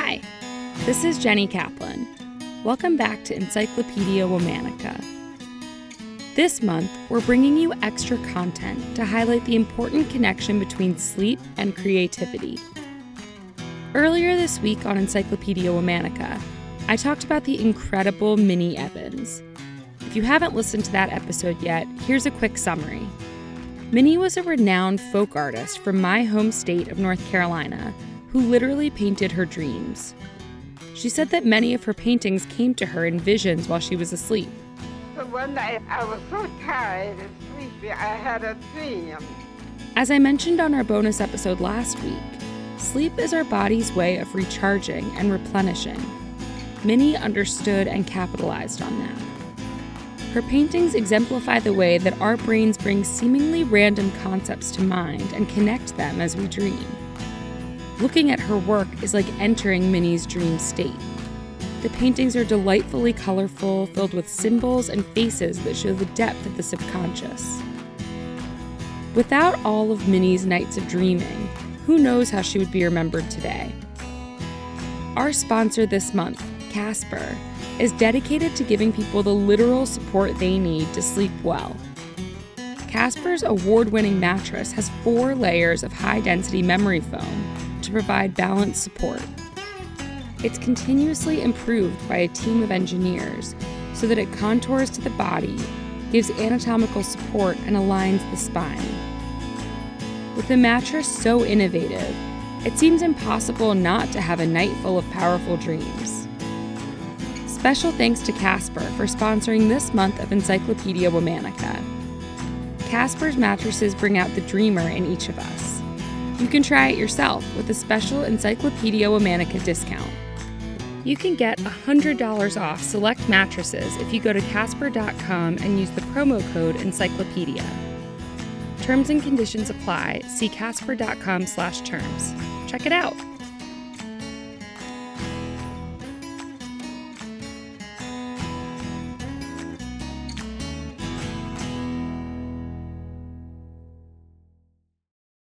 Hi, this is Jenny Kaplan. Welcome back to Encyclopedia Womannica. This month, we're bringing you extra content to highlight the important connection between sleep and creativity. Earlier this week on Encyclopedia Womannica, I talked about the incredible Minnie Evans. If you haven't listened to that episode yet, here's a quick summary. Minnie was a renowned folk artist from my home state of North Carolina who literally painted her dreams. She said that many of her paintings came to her in visions while she was asleep. So one night I was so tired and sleepy, I had a dream. As I mentioned on our bonus episode last week, sleep is our body's way of recharging and replenishing. Minnie understood and capitalized on that. Her paintings exemplify the way that our brains bring seemingly random concepts to mind and connect them as we dream. Looking at her work is like entering Minnie's dream state. The paintings are delightfully colorful, filled with symbols and faces that show the depth of the subconscious. Without all of Minnie's nights of dreaming, who knows how she would be remembered today? Our sponsor this month, Casper, is dedicated to giving people the literal support they need to sleep well. Casper's award winning mattress has four layers of high density memory foam to provide balanced support. It's continuously improved by a team of engineers so that it contours to the body, gives anatomical support, and aligns the spine. With a mattress so innovative, it seems impossible not to have a night full of powerful dreams. Special thanks to Casper for sponsoring this month of Encyclopedia Womannica. Casper's mattresses bring out the dreamer in each of us. You can try it yourself with a special Encyclopedia Womannica discount. You can get $100 off select mattresses if you go to casper.com and use the promo code encyclopedia. Terms and conditions apply. See Casper.com slash terms. Check it out.